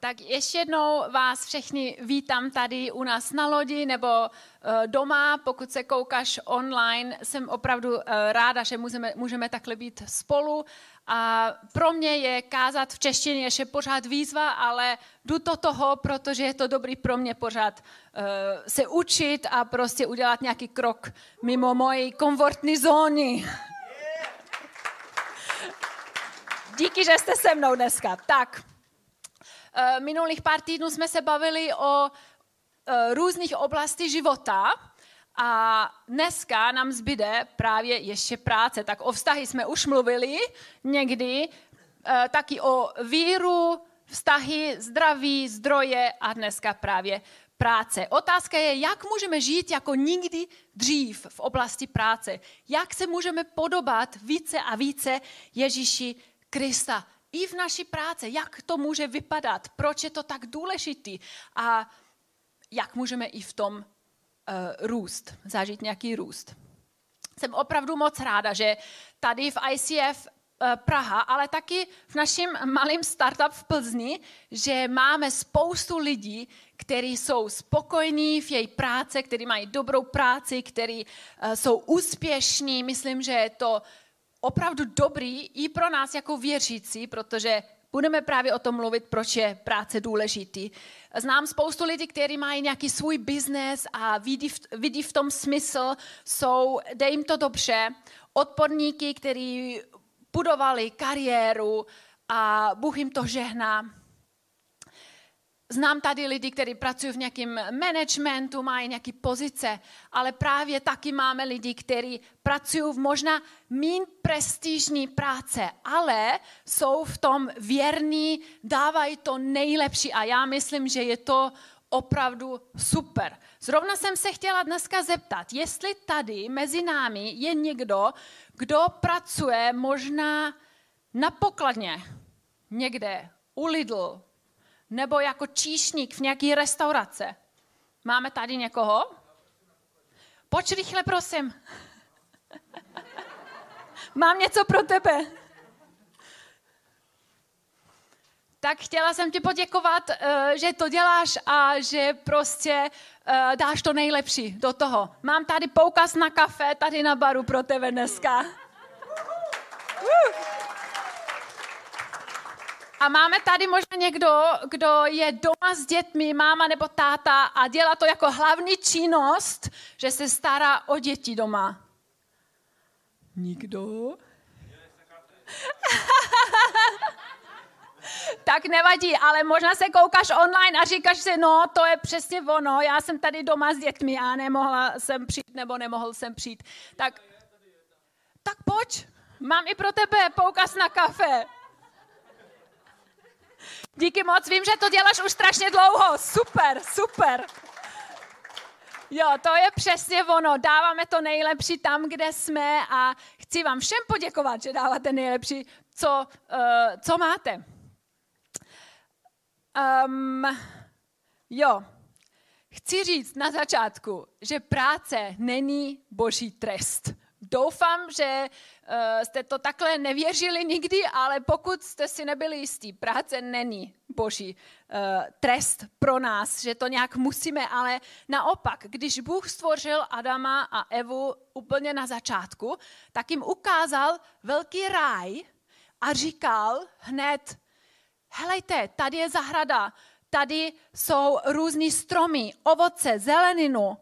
Tak ještě jednou vás všechny vítám tady u nás na lodi nebo uh, doma, pokud se koukáš online. Jsem opravdu uh, ráda, že můžeme, můžeme takhle být spolu. A pro mě je kázat v češtině ještě pořád výzva, ale jdu to toho, protože je to dobrý pro mě pořád uh, se učit a prostě udělat nějaký krok mimo moji komfortní zóny. Díky, že jste se mnou dneska. Tak, Eh, minulých pár týdnů jsme se bavili o eh, různých oblastí života a dneska nám zbyde právě ještě práce. Tak o vztahy jsme už mluvili někdy, eh, taky o víru, vztahy, zdraví, zdroje a dneska právě práce. Otázka je, jak můžeme žít jako nikdy dřív v oblasti práce. Jak se můžeme podobat více a více Ježíši Krista i v naší práci, jak to může vypadat, proč je to tak důležitý a jak můžeme i v tom uh, růst, zažít nějaký růst. Jsem opravdu moc ráda, že tady v ICF eh, Praha, ale taky v našem malém startup v Plzni, že máme spoustu lidí, kteří jsou spokojní v její práci, kteří mají dobrou práci, kteří uh, jsou úspěšní. Myslím, že je to opravdu dobrý i pro nás jako věřící, protože budeme právě o tom mluvit, proč je práce důležitý. Znám spoustu lidí, kteří mají nějaký svůj biznes a vidí v, vidí v tom smysl, jsou, dej jim to dobře. Odporníky, kteří budovali kariéru a Bůh jim to žehná. Znám tady lidi, kteří pracují v nějakém managementu, mají nějaké pozice, ale právě taky máme lidi, kteří pracují v možná méně prestižní práce, ale jsou v tom věrní, dávají to nejlepší a já myslím, že je to opravdu super. Zrovna jsem se chtěla dneska zeptat, jestli tady mezi námi je někdo, kdo pracuje možná na pokladně, někde u Lidl, nebo jako číšník v nějaké restaurace. Máme tady někoho? Pojď rychle, prosím. Mám něco pro tebe. Tak chtěla jsem ti poděkovat, eh, že to děláš a že prostě eh, dáš to nejlepší do toho. Mám tady poukaz na kafe tady na baru pro tebe dneska. Uh. A máme tady možná někdo, kdo je doma s dětmi, máma nebo táta a dělá to jako hlavní činnost, že se stará o děti doma. Nikdo? tak nevadí, ale možná se koukáš online a říkáš si, no to je přesně ono, já jsem tady doma s dětmi a nemohla jsem přijít nebo nemohl jsem přijít. Tak, tak pojď, mám i pro tebe poukaz na kafe. Díky moc, vím, že to děláš už strašně dlouho. Super, super. Jo, to je přesně ono. Dáváme to nejlepší tam, kde jsme a chci vám všem poděkovat, že dáváte nejlepší, co, uh, co máte. Um, jo, chci říct na začátku, že práce není boží trest. Doufám, že uh, jste to takhle nevěřili nikdy, ale pokud jste si nebyli jistí, práce není boží uh, trest pro nás, že to nějak musíme, ale naopak, když Bůh stvořil Adama a Evu úplně na začátku, tak jim ukázal velký ráj a říkal hned, helejte, tady je zahrada, tady jsou různý stromy, ovoce, zeleninu,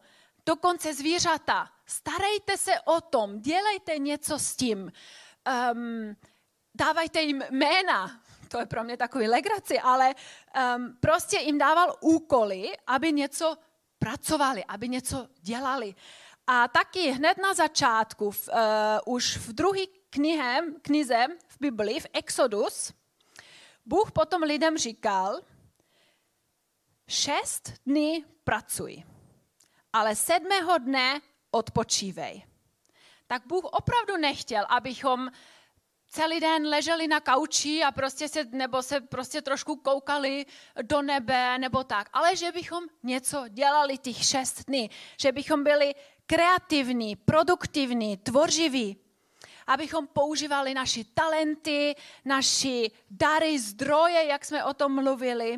dokonce zvířata starejte se o tom, dělejte něco s tím, um, dávajte jim jména, to je pro mě takový legraci, ale um, prostě jim dával úkoly, aby něco pracovali, aby něco dělali. A taky hned na začátku, v, uh, už v druhé knihe, knize v Biblii, v Exodus, Bůh potom lidem říkal, šest dní pracuj, ale sedmého dne odpočívej. Tak Bůh opravdu nechtěl, abychom celý den leželi na kauči a prostě se, nebo se prostě trošku koukali do nebe nebo tak, ale že bychom něco dělali těch šest dní, že bychom byli kreativní, produktivní, tvořiví, abychom používali naši talenty, naši dary, zdroje, jak jsme o tom mluvili.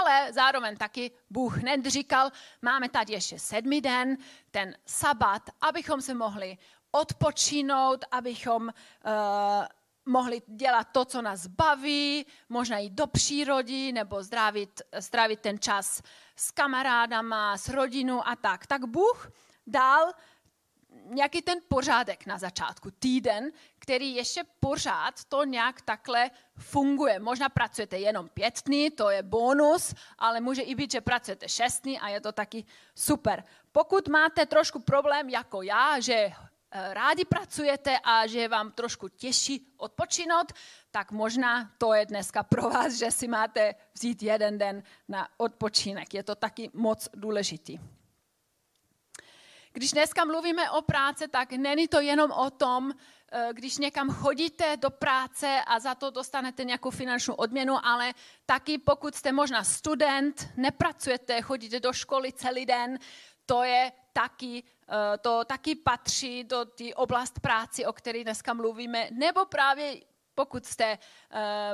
Ale zároveň taky Bůh hned říkal, máme tady ještě sedmý den, ten sabat, abychom se mohli odpočinout, abychom uh, mohli dělat to, co nás baví, možná jít do přírody nebo zdravit, zdravit ten čas s kamarádama, s rodinou a tak. Tak Bůh dal nějaký ten pořádek na začátku, týden, který ještě pořád to nějak takhle funguje. Možná pracujete jenom pět dní, to je bonus, ale může i být, že pracujete šest dní a je to taky super. Pokud máte trošku problém jako já, že eh, rádi pracujete a že je vám trošku těžší odpočinout, tak možná to je dneska pro vás, že si máte vzít jeden den na odpočinek. Je to taky moc důležitý. Když dneska mluvíme o práci, tak není to jenom o tom, eh, když někam chodíte do práce a za to dostanete nějakou finanční odměnu, ale taky pokud jste možná student, nepracujete, chodíte do školy celý den, to je taky, eh, to taky patří do té oblast práci, o které dneska mluvíme, nebo právě pokud jste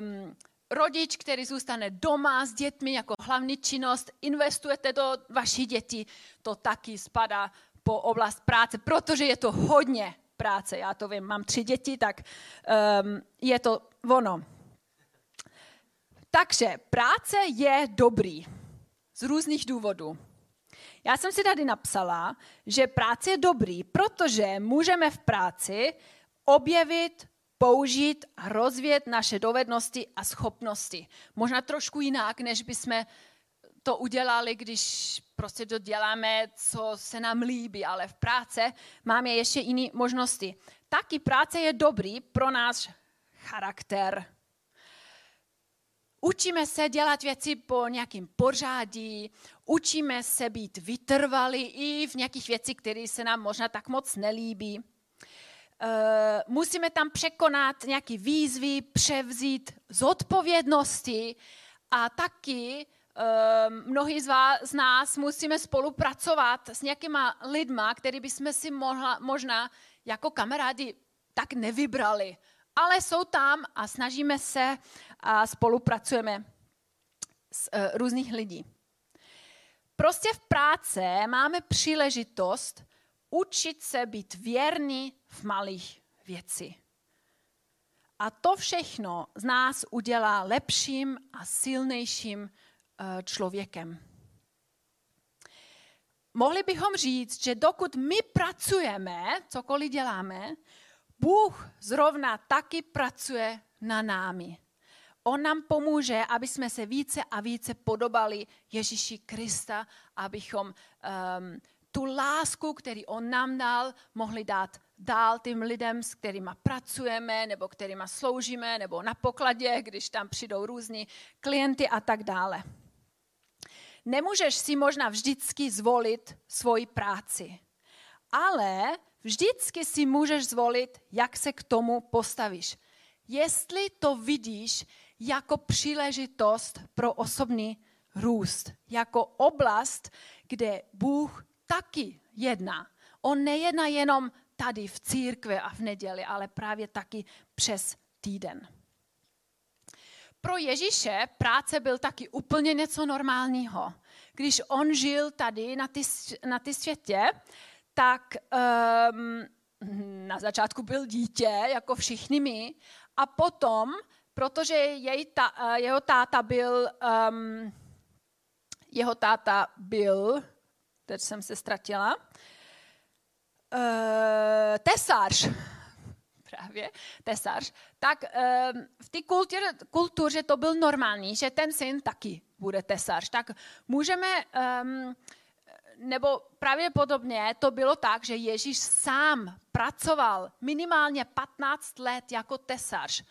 um, rodič, který zůstane doma s dětmi jako hlavní činnost, investujete do vaší děti, to taky spadá po oblast práce, protože je to hodně práce. Já to vím, mám tři děti, tak um, je to ono. Takže práce je dobrý z různých důvodů. Já jsem si tady napsala, že práce je dobrý, protože můžeme v práci objevit, použít a rozvíjet naše dovednosti a schopnosti. Možná trošku jinak, než bychom to udělali, když prostě to děláme, co se nám líbí, ale v práci máme ještě jiné možnosti. Taky práce je dobrý pro náš charakter. Učíme se dělat věci po nějakým pořádí, učíme se být vytrvalí i v nějakých věcích, které se nám možná tak moc nelíbí. Uh, musíme tam překonat nějaké výzvy, převzít zodpovědnosti a taky mnohí z, vás, z nás musíme spolupracovat s nějakýma lidma, který bychom si mohla, možná jako kamarádi tak nevybrali. Ale jsou tam a snažíme se a spolupracujeme s uh, různých lidí. Prostě v práce máme příležitost učit se být věrný v malých věci. A to všechno z nás udělá lepším a silnějším člověkem. Mohli bychom říct, že dokud my pracujeme, cokoliv děláme, Bůh zrovna taky pracuje na námi. On nám pomůže, aby jsme se více a více podobali Ježíši Krista, abychom um, tu lásku, který on nám dal, mohli dát dál tím lidem, s kterými pracujeme, nebo kterými sloužíme, nebo na pokladě, když tam přijdou různí klienty a tak dále. Nemůžeš si možná vždycky zvolit svoji práci, ale vždycky si můžeš zvolit, jak se k tomu postavíš. Jestli to vidíš jako příležitost pro osobní růst, jako oblast, kde Bůh taky jedná. On nejedná jenom tady v církvi a v neděli, ale právě taky přes týden. Pro Ježíše práce byl taky úplně něco normálního. Když on žil tady na ty, na ty světě, tak um, na začátku byl dítě, jako všichni my, a potom, protože jej ta, eh, jeho táta byl, um, jeho táta byl, teď jsem se ztratila, uh, tesář, právě tesař, tak um, v té kultuře, kultuře to byl normální, že ten syn taky bude tesař. Tak můžeme, um, nebo pravděpodobně to bylo tak, že Ježíš sám pracoval minimálně 15 let jako tesař,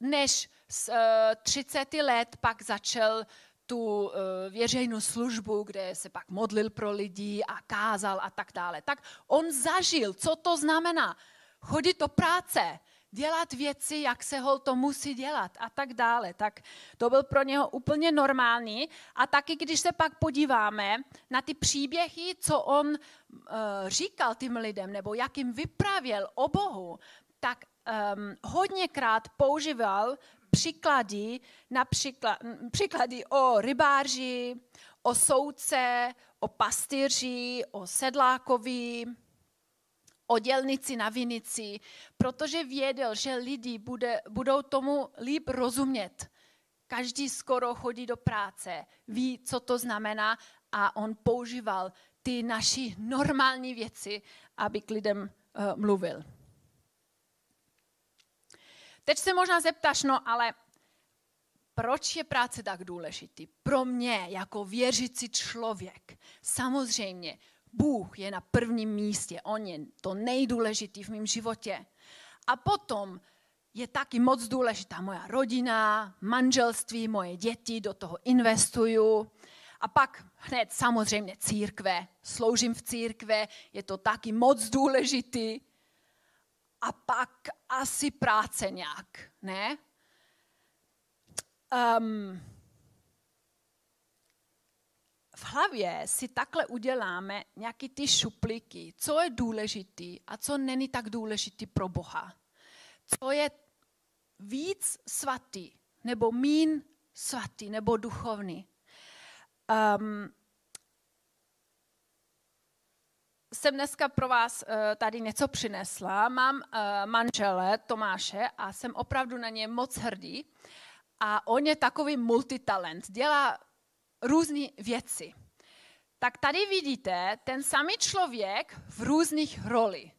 než z uh, 30 let pak začal tu uh, věřejnou službu, kde se pak modlil pro lidi a kázal a tak dále. Tak on zažil, co to znamená chodit do práce, dělat věci, jak se ho to musí dělat a tak dále. Tak to byl pro něho úplně normální. A taky, když se pak podíváme na ty příběhy, co on uh, říkal tím lidem, nebo jak jim vyprávěl o Bohu, tak um, hodněkrát používal příklady, například, příklady o rybáři, o soudce, o pastýři, o sedlákovi, o dělnici na vinici, protože věděl, že lidi bude, budou tomu líp rozumět. Každý skoro chodí do práce, ví, co to znamená a on používal ty naši normální věci, aby k lidem uh, mluvil. Teď se možná zeptáš, no ale proč je práce tak důležitý? Pro mě jako věřící člověk. Samozřejmě, Bůh je na prvním místě, On je to nejdůležitý v mém životě. A potom je taky moc důležitá moja rodina, manželství, moje děti, do toho investuju. A pak hned samozřejmě církve, sloužím v církve, je to taky moc důležitý. A pak asi práce nějak, ne? Um, v hlavě si takhle uděláme nějaký ty šuplíky, co je důležitý a co není tak důležitý pro Boha. Co je víc svatý, nebo mín svatý, nebo duchovní. Um, jsem dneska pro vás uh, tady něco přinesla. Mám uh, manžele Tomáše a jsem opravdu na ně moc hrdý. A on je takový multitalent, dělá různé věci. Tak tady vidíte ten samý člověk v různých rolích.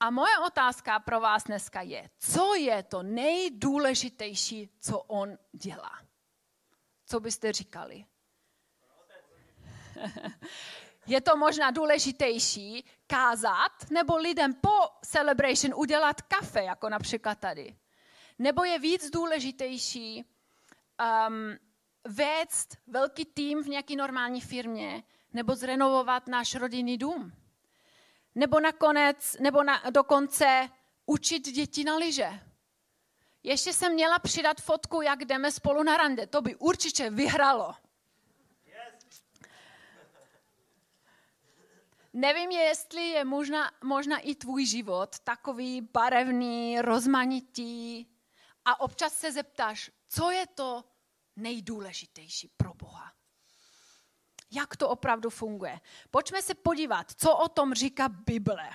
A moje otázka pro vás dneska je, co je to nejdůležitější, co on dělá? Co byste říkali? Je to možná důležitější kázat, nebo lidem po celebration udělat kafe, jako například tady. Nebo je víc důležitější um, vést velký tým v nějaké normální firmě, nebo zrenovovat náš rodinný dům. Nebo nakonec, nebo na, dokonce učit děti na lyže. Ještě jsem měla přidat fotku, jak jdeme spolu na rande. To by určitě vyhralo. Nevím, jestli je možná, možná i tvůj život takový barevný, rozmanitý a občas se zeptáš, co je to nejdůležitější pro Boha. Jak to opravdu funguje? Pojďme se podívat, co o tom říká Bible.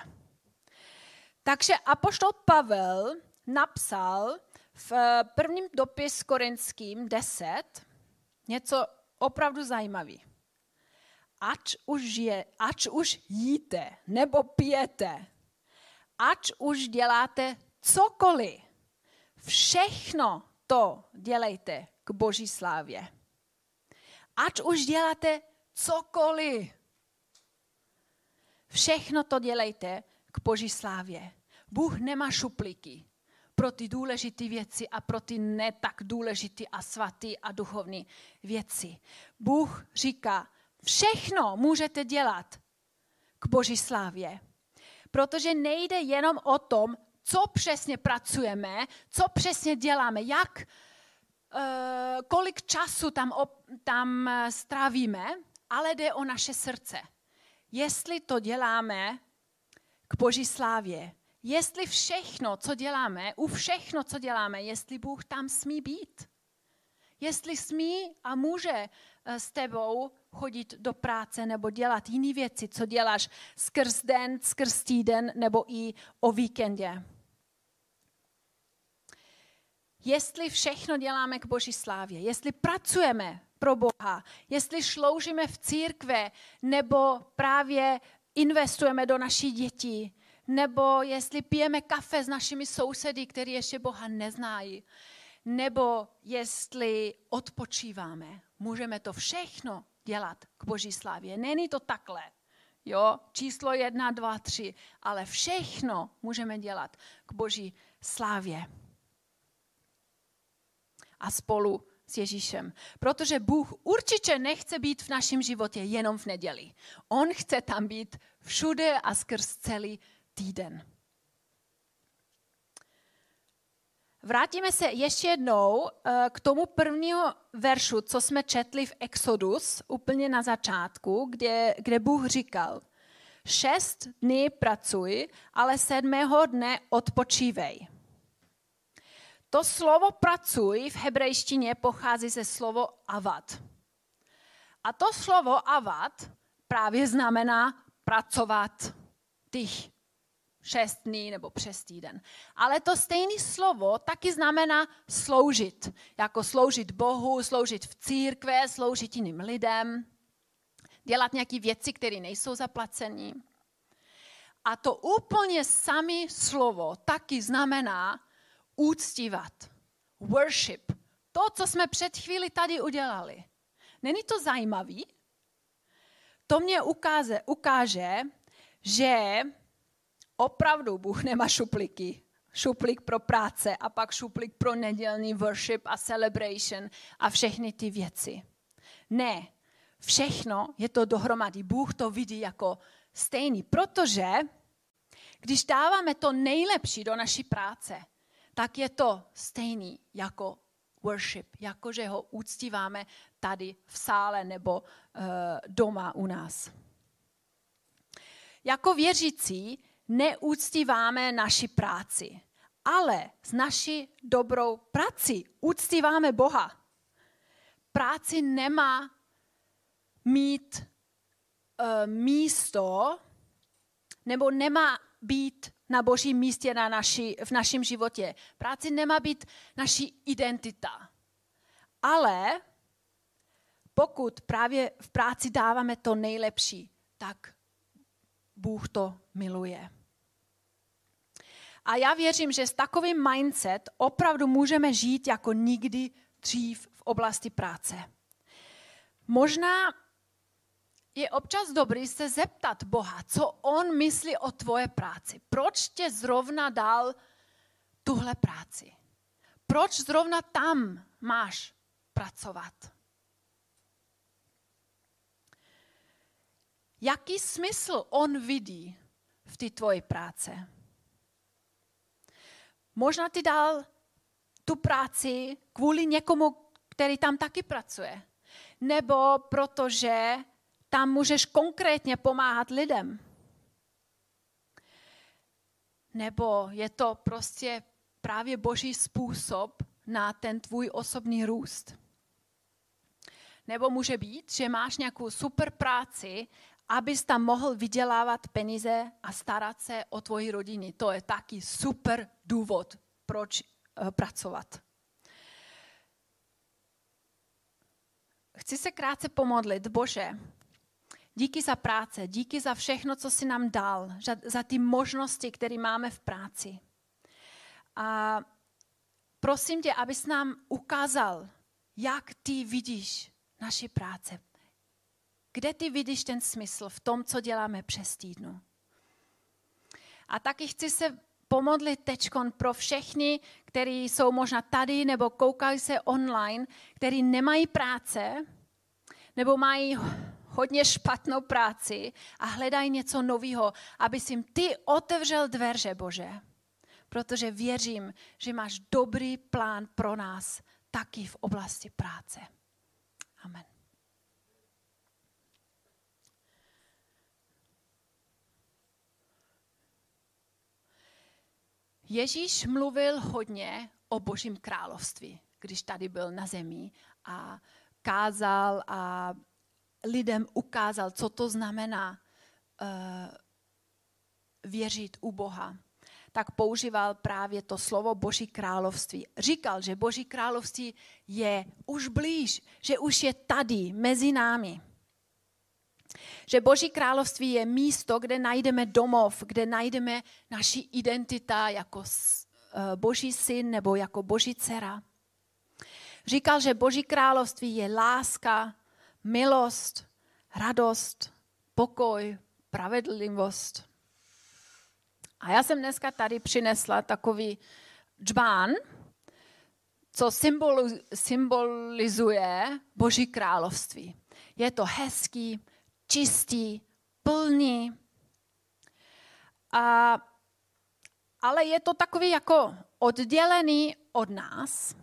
Takže apoštol Pavel napsal v prvním dopis korinským 10 něco opravdu zajímavé. Ač už, je, ač už jíte nebo pijete, ač už děláte cokoliv, všechno to dělejte k boží slávě. Ať už děláte cokoliv, všechno to dělejte k boží slávě. Bůh nemá šuplíky pro ty důležité věci a pro ty ne tak důležité a svatý a duchovní věci. Bůh říká, všechno můžete dělat k boží slávě. Protože nejde jenom o tom, co přesně pracujeme, co přesně děláme, jak kolik času tam, tam eh, strávíme, ale jde o naše srdce. Jestli to děláme k Boží slávě, jestli všechno, co děláme, u všechno, co děláme, jestli Bůh tam smí být. Jestli smí a může eh, s tebou chodit do práce nebo dělat jiné věci, co děláš skrz den, skrz týden nebo i o víkendě jestli všechno děláme k Boží slávě, jestli pracujeme pro Boha, jestli sloužíme v církve, nebo právě investujeme do naší dětí, nebo jestli pijeme kafe s našimi sousedy, kteří ještě Boha neznají, nebo jestli odpočíváme. Můžeme to všechno dělat k Boží slávě. Není to takhle. Jo, číslo jedna, dva, tři, ale všechno můžeme dělat k Boží slávě a spolu s Ježíšem. Protože Bůh určitě nechce být v našem životě jenom v neděli. On chce tam být všude a skrz celý týden. Vrátíme se ještě jednou eh, k tomu prvního veršu, co jsme četli v Exodus, úplně na začátku, kde, kde Bůh říkal, šest dní pracuj, ale sedmého dne odpočívej. To slovo pracuj v hebrejštině pochází ze slovo avat. A to slovo avat právě znamená pracovat těch šest dní nebo přes týden. Ale to stejné slovo taky znamená sloužit. Jako sloužit Bohu, sloužit v církve, sloužit jiným lidem, dělat nějaké věci, které nejsou zaplacené. A to úplně samé slovo taky znamená úctívat, worship. To, co jsme před chvíli tady udělali. Není to zajímavý? To mě ukáže, ukáže, že opravdu Bůh nemá šupliky. Šuplík pro práce a pak šuplík pro nedělní worship a celebration a všechny ty věci. Ne, všechno je to dohromady. Bůh to vidí jako stejný, protože když dáváme to nejlepší do naší práce, tak je to stejný jako worship, jako že ho úctíváme tady v sále nebo uh, doma u nás. Jako věřící neúctíváme naši práci, ale s naší dobrou prací úctíváme Boha. Práci nemá mít uh, místo nebo nemá být na božím místě na naši, v našem životě. Práci nemá být naší identita. Ale pokud právě v práci dáváme to nejlepší, tak Bůh to miluje. A já věřím, že s takovým mindset opravdu můžeme žít jako nikdy dřív v oblasti práce. Možná je občas dobrý se zeptat Boha, co on myslí o tvoje práci. Proč tě zrovna dal tuhle práci? Proč zrovna tam máš pracovat? Jaký smysl on vidí v té tvoji práce? Možná ti dal tu práci kvůli někomu, který tam taky pracuje. Nebo protože tam můžeš konkrétně pomáhat lidem. Nebo je to prostě právě boží způsob na ten tvůj osobní růst. Nebo může být, že máš nějakou super práci, abys tam mohl vydělávat peníze a starat se o tvoji rodiny. To je taky super důvod, proč uh, pracovat. Chci se krátce pomodlit. Bože, Díky za práce, díky za všechno, co jsi nám dal, za, za ty možnosti, které máme v práci. A prosím tě, abys nám ukázal, jak ty vidíš naši práce. Kde ty vidíš ten smysl v tom, co děláme přes týdnu. A taky chci se pomodlit tečkon pro všechny, kteří jsou možná tady nebo koukají se online, kteří nemají práce nebo mají hodně špatnou práci a hledají něco nového, aby si jim ty otevřel dveře, Bože. Protože věřím, že máš dobrý plán pro nás taky v oblasti práce. Amen. Ježíš mluvil hodně o Božím království, když tady byl na zemi a kázal a lidem ukázal, co to znamená uh, věřit u Boha, tak používal právě to slovo Boží království. Říkal, že Boží království je už blíž, že už je tady mezi námi. Že Boží království je místo, kde najdeme domov, kde najdeme naši identita jako eh, Boží syn nebo jako Boží dcera. Říkal, že Boží království je láska, milost, radost, pokoj, pravedlivost. A já jsem dneska tady přinesla takový džbán, co symbolizuje Boží království. Je to hezký, čistý, plný. A, ale je to takový jako oddělený od nás.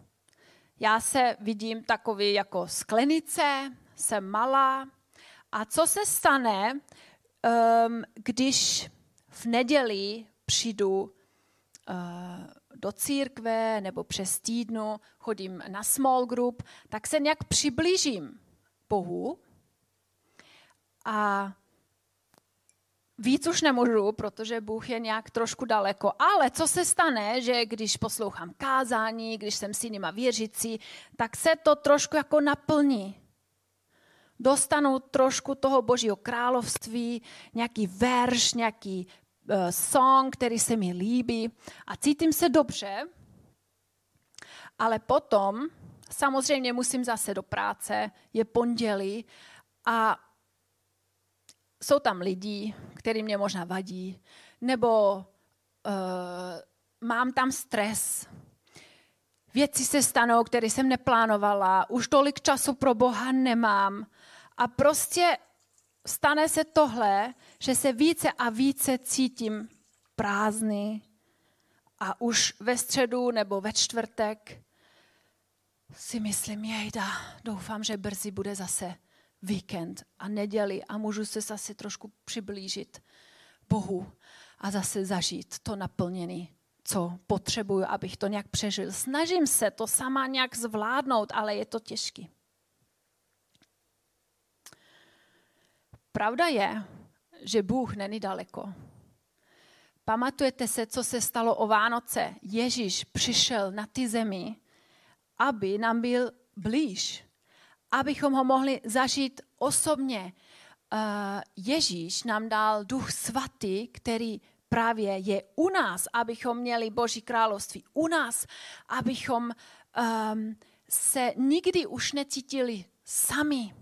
Já se vidím takový jako sklenice, jsem malá. A co se stane, um, když v neděli přijdu uh, do církve nebo přes týdnu chodím na small group, tak se nějak přiblížím Bohu a víc už nemůžu, protože Bůh je nějak trošku daleko. Ale co se stane, že když poslouchám kázání, když jsem s jinýma věřící, tak se to trošku jako naplní. Dostanu trošku toho božího království, nějaký verš, nějaký uh, song, který se mi líbí a cítím se dobře, ale potom samozřejmě musím zase do práce, je pondělí a jsou tam lidi, který mě možná vadí, nebo uh, mám tam stres. Věci se stanou, které jsem neplánovala, už tolik času pro Boha nemám. A prostě stane se tohle, že se více a více cítím prázdný a už ve středu nebo ve čtvrtek si myslím, jejda, doufám, že brzy bude zase víkend a neděli a můžu se zase trošku přiblížit Bohu a zase zažít to naplnění, co potřebuju, abych to nějak přežil. Snažím se to sama nějak zvládnout, ale je to těžké. Pravda je, že Bůh není daleko. Pamatujete se, co se stalo o Vánoce? Ježíš přišel na ty zemi, aby nám byl blíž, abychom ho mohli zažít osobně. Eh, Ježíš nám dal duch svatý, který právě je u nás, abychom měli Boží království u nás, abychom um, se nikdy už necítili sami.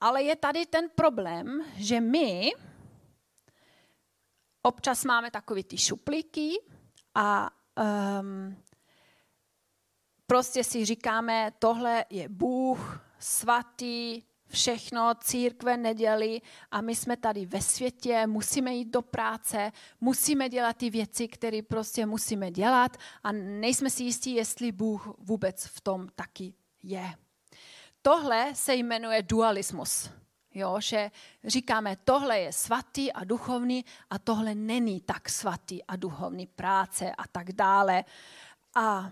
Ale je tady ten problém, že my občas máme takové ty šuplíky a um, prostě si říkáme, tohle je Bůh svatý, všechno, církve, neděli a my jsme tady ve světě, musíme jít do práce, musíme dělat ty věci, které prostě musíme dělat a nejsme si jistí, jestli Bůh vůbec v tom taky je. Tohle se jmenuje dualismus. Jo, že říkáme, tohle je svatý a duchovní a tohle není tak svatý a duchovní práce a tak dále. A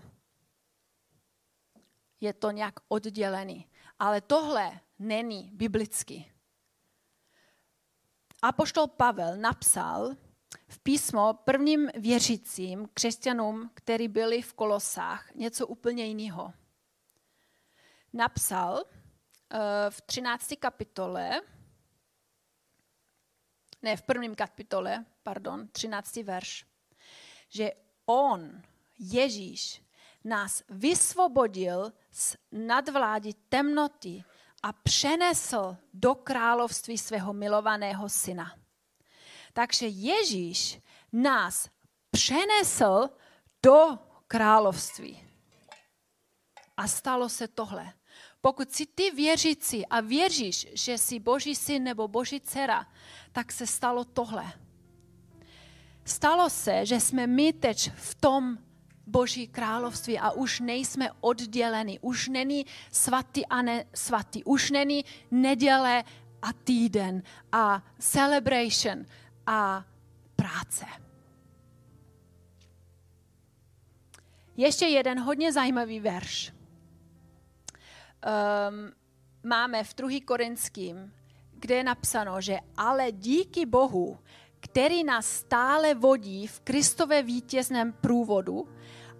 je to nějak oddělený. Ale tohle není biblicky. Apoštol Pavel napsal v písmo prvním věřícím křesťanům, kteří byli v Kolosách, něco úplně jiného napsal uh, v 13. kapitole, ne, v prvním kapitole, pardon, 13. verš, že on, Ježíš, nás vysvobodil z nadvládi temnoty a přenesl do království svého milovaného syna. Takže Ježíš nás přenesl do království. A stalo se tohle. Pokud jsi ty věřící a věříš, že jsi boží syn nebo boží dcera, tak se stalo tohle. Stalo se, že jsme my teď v tom Boží království a už nejsme odděleni. Už není svatý a ne svatý. Už není neděle a týden a celebration a práce. Ještě jeden hodně zajímavý verš um, máme v 2. Korinským, kde je napsáno, že ale díky Bohu, který nás stále vodí v Kristové vítězném průvodu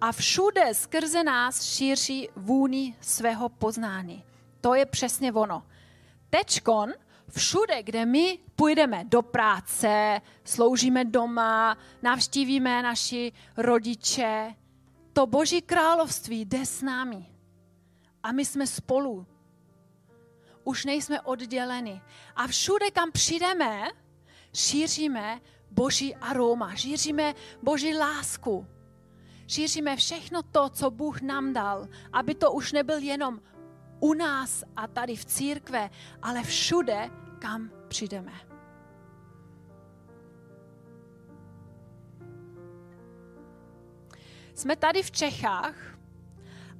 a všude skrze nás šíří vůni svého poznání. To je přesně ono. Tečkon, všude, kde my půjdeme do práce, sloužíme doma, navštívíme naši rodiče, to Boží království jde s námi a my jsme spolu. Už nejsme odděleni. A všude, kam přijdeme, šíříme Boží aroma, šíříme Boží lásku. Šíříme všechno to, co Bůh nám dal, aby to už nebyl jenom u nás a tady v církve, ale všude, kam přijdeme. Jsme tady v Čechách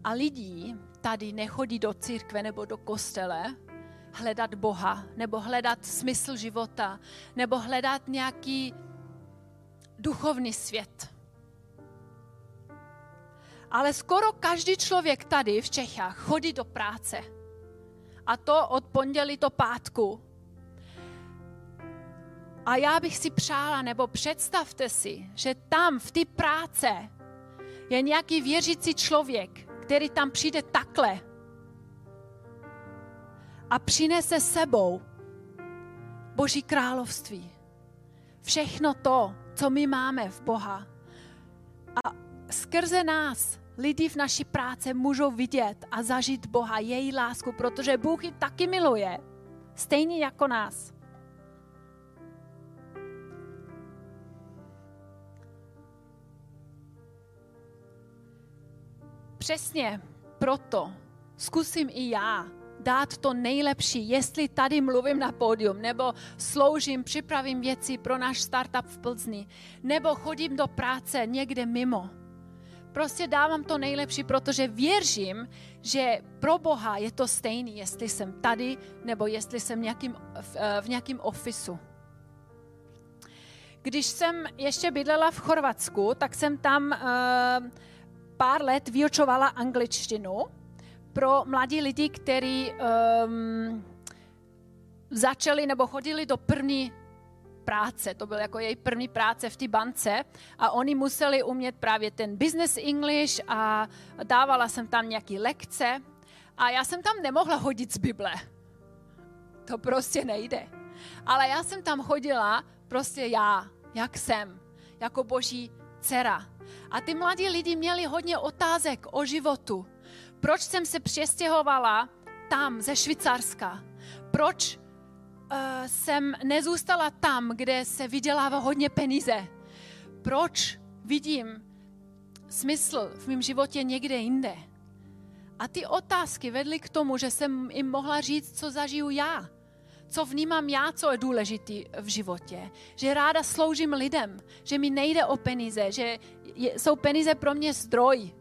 a lidí tady nechodí do církve nebo do kostele hledat Boha, nebo hledat smysl života, nebo hledat nějaký duchovní svět. Ale skoro každý člověk tady v Čechách chodí do práce. A to od pondělí do pátku. A já bych si přála, nebo představte si, že tam v té práce je nějaký věřící člověk, který tam přijde takhle a přinese sebou Boží království. Všechno to, co my máme v Boha. A skrze nás lidi v naší práci můžou vidět a zažít Boha, její lásku, protože Bůh ji taky miluje, stejně jako nás. Přesně proto zkusím i já dát to nejlepší, jestli tady mluvím na pódium, nebo sloužím, připravím věci pro náš startup v Plzni, nebo chodím do práce někde mimo. Prostě dávám to nejlepší, protože věřím, že pro Boha je to stejný, jestli jsem tady, nebo jestli jsem nějakým, v, v nějakém ofisu. Když jsem ještě bydlela v Chorvatsku, tak jsem tam uh, pár let vyučovala angličtinu pro mladí lidi, kteří um, začali nebo chodili do první práce, to byl jako její první práce v té bance a oni museli umět právě ten business English a dávala jsem tam nějaké lekce a já jsem tam nemohla hodit z Bible. To prostě nejde. Ale já jsem tam chodila prostě já, jak jsem, jako boží dcera. A ty mladí lidi měli hodně otázek o životu proč jsem se přestěhovala tam, ze Švýcarska? Proč uh, jsem nezůstala tam, kde se vydělává hodně peníze? Proč vidím smysl v mém životě někde jinde? A ty otázky vedly k tomu, že jsem jim mohla říct, co zažiju já, co vnímám já, co je důležité v životě. Že ráda sloužím lidem, že mi nejde o peníze, že jsou peníze pro mě zdroj,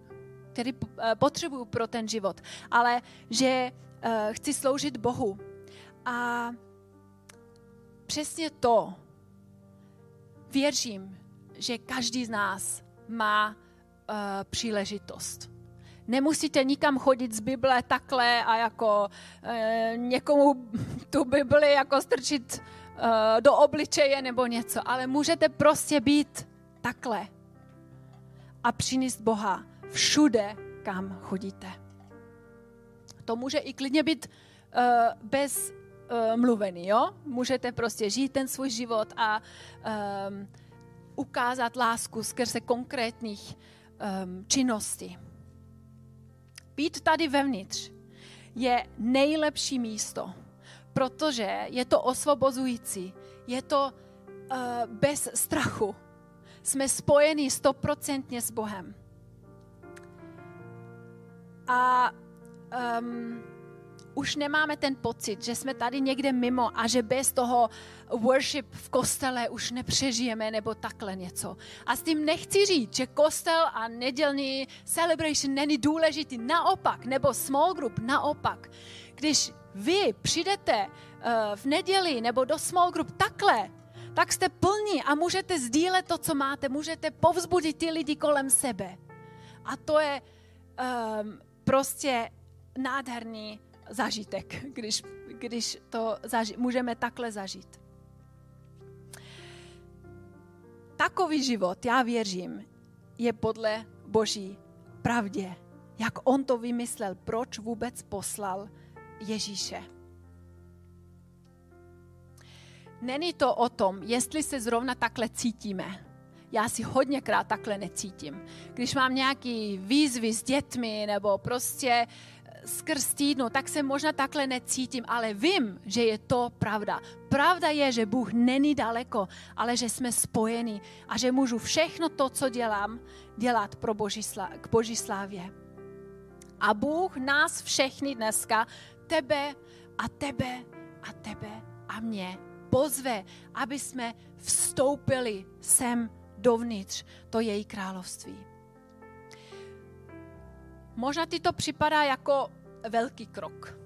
který eh, potřebuju pro ten život, ale že uh, chci sloužit Bohu. A přesně to věřím, že každý z nás má uh, příležitost. Nemusíte nikam chodit z Bible takhle a jako uh, někomu tu Bibli jako strčit uh, do obličeje nebo něco, ale můžete prostě být takhle a přinést Boha všude, kam chodíte. To může i klidně být uh, bez uh, mluvení, jo? Můžete prostě žít ten svůj život a um, ukázat lásku skrze konkrétních um, činností. Být tady vevnitř je nejlepší místo, protože je to osvobozující, je to uh, bez strachu. Jsme spojeni stoprocentně s Bohem a um, už nemáme ten pocit, že jsme tady někde mimo a že bez toho worship v kostele už nepřežijeme nebo takhle něco. A s tím nechci říct, že kostel a nedělní celebration není důležitý. Naopak, nebo small group, naopak. Když vy přijdete uh, v neděli nebo do small group takhle, tak jste plní a můžete sdílet to, co máte, můžete povzbudit ty lidi kolem sebe. A to je um, prostě nádherný zažitek, když, když to zaži- můžeme takhle zažít. Takový život, já věřím, je podle Boží pravdě. Jak on to vymyslel, proč vůbec poslal Ježíše. Není to o tom, jestli se zrovna takhle cítíme já si hodněkrát takhle necítím. Když mám nějaký výzvy s dětmi nebo prostě skrz týdnu, tak se možná takhle necítím, ale vím, že je to pravda. Pravda je, že Bůh není daleko, ale že jsme spojeni a že můžu všechno to, co dělám, dělat pro Boží slá- k Boží slávě. A Bůh nás všechny dneska, tebe a tebe a tebe a mě pozve, aby jsme vstoupili sem dovnitř to její království. Možná ti to připadá jako velký krok.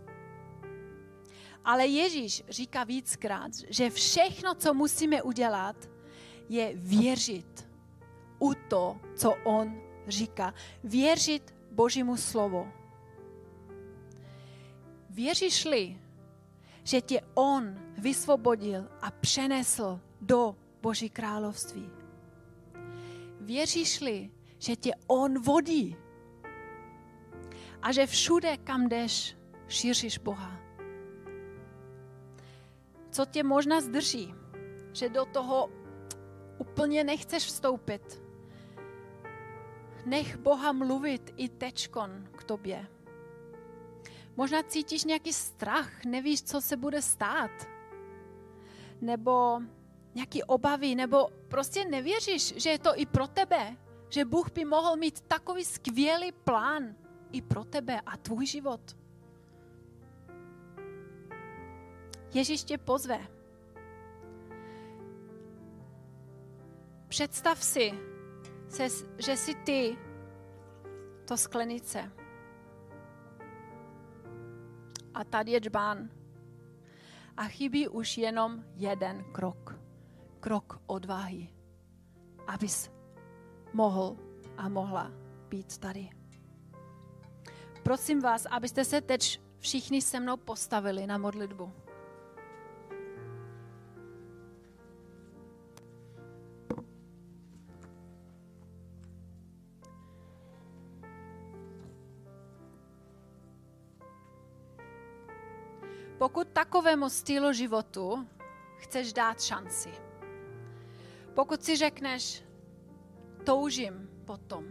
Ale Ježíš říká víckrát, že všechno, co musíme udělat, je věřit u to, co on říká. Věřit Božímu slovu. Věříš-li, že tě on vysvobodil a přenesl do Boží království? Věříš-li, že tě on vodí a že všude, kam jdeš, šíříš Boha? Co tě možná zdrží, že do toho úplně nechceš vstoupit? Nech Boha mluvit i tečkon k tobě. Možná cítíš nějaký strach, nevíš, co se bude stát. Nebo nějaký obavy, nebo prostě nevěříš, že je to i pro tebe, že Bůh by mohl mít takový skvělý plán i pro tebe a tvůj život. Ježíš tě pozve. Představ si, že jsi ty to sklenice. A tady je džbán. A chybí už jenom jeden krok. Krok odvahy. Abys mohl a mohla být tady. Prosím vás, abyste se teď všichni se mnou postavili na modlitbu. Pokud takovému stylu životu chceš dát šanci, pokud si řekneš, toužím potom,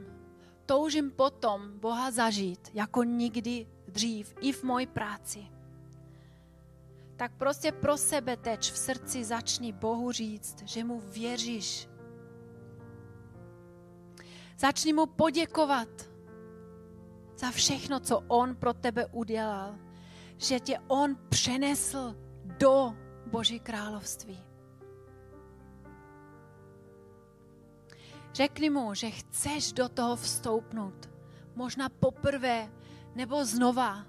toužím potom Boha zažít jako nikdy dřív i v mojí práci, tak prostě pro sebe teď v srdci začni Bohu říct, že mu věříš. Začni mu poděkovat za všechno, co on pro tebe udělal že tě on přenesl do Boží království. Řekni mu, že chceš do toho vstoupnout. Možná poprvé nebo znova.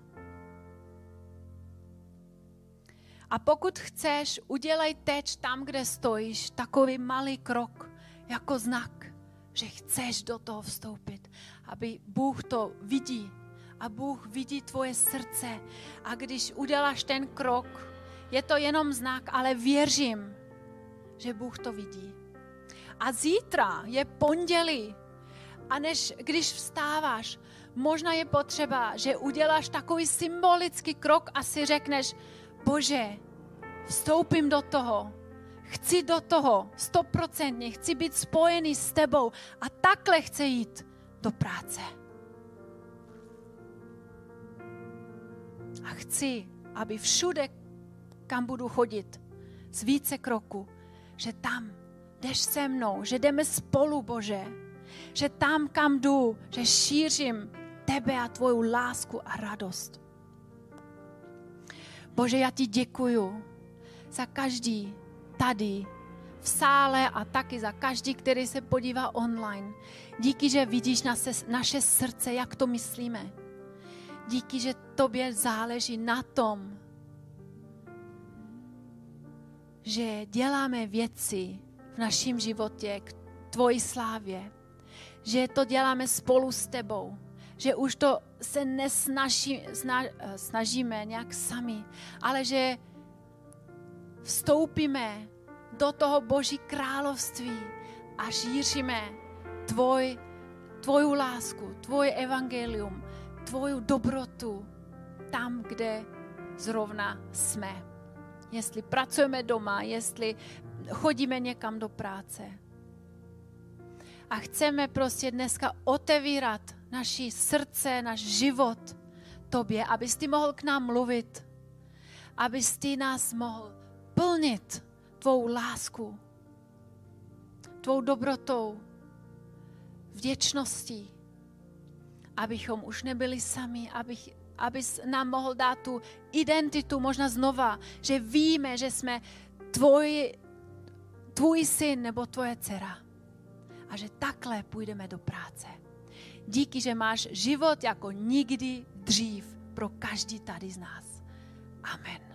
A pokud chceš, udělej teď tam, kde stojíš, takový malý krok jako znak, že chceš do toho vstoupit, aby Bůh to vidí a Bůh vidí tvoje srdce. A když uděláš ten krok, je to jenom znak, ale věřím, že Bůh to vidí. A zítra je pondělí. A než když vstáváš, možná je potřeba, že uděláš takový symbolický krok a si řekneš, Bože, vstoupím do toho, chci do toho, stoprocentně, chci být spojený s tebou a takhle chci jít do práce. A chci, aby všude, kam budu chodit, z více kroku, že tam jdeš se mnou, že jdeme spolu, Bože. Že tam, kam jdu, že šířím tebe a tvoju lásku a radost. Bože, já ti děkuju za každý tady v sále a taky za každý, který se podívá online. Díky, že vidíš naše srdce, jak to myslíme. Díky, že tobě záleží na tom, že děláme věci v našem životě k tvoji slávě, že to děláme spolu s tebou, že už to se nesnaží, sna, snažíme nějak sami, ale že vstoupíme do toho Boží království a šíříme tvoj, tvoju lásku, tvoje evangelium, tvoju dobrotu tam, kde zrovna jsme. Jestli pracujeme doma, jestli chodíme někam do práce. A chceme prostě dneska otevírat naši srdce, náš život tobě, abys ty mohl k nám mluvit, abys ty nás mohl plnit tvou lásku, tvou dobrotou, vděčností, abychom už nebyli sami, abych, abys nám mohl dát tu identitu možná znova, že víme, že jsme tvoj, tvůj syn nebo tvoje dcera. A že takhle půjdeme do práce. Díky, že máš život jako nikdy dřív pro každý tady z nás. Amen.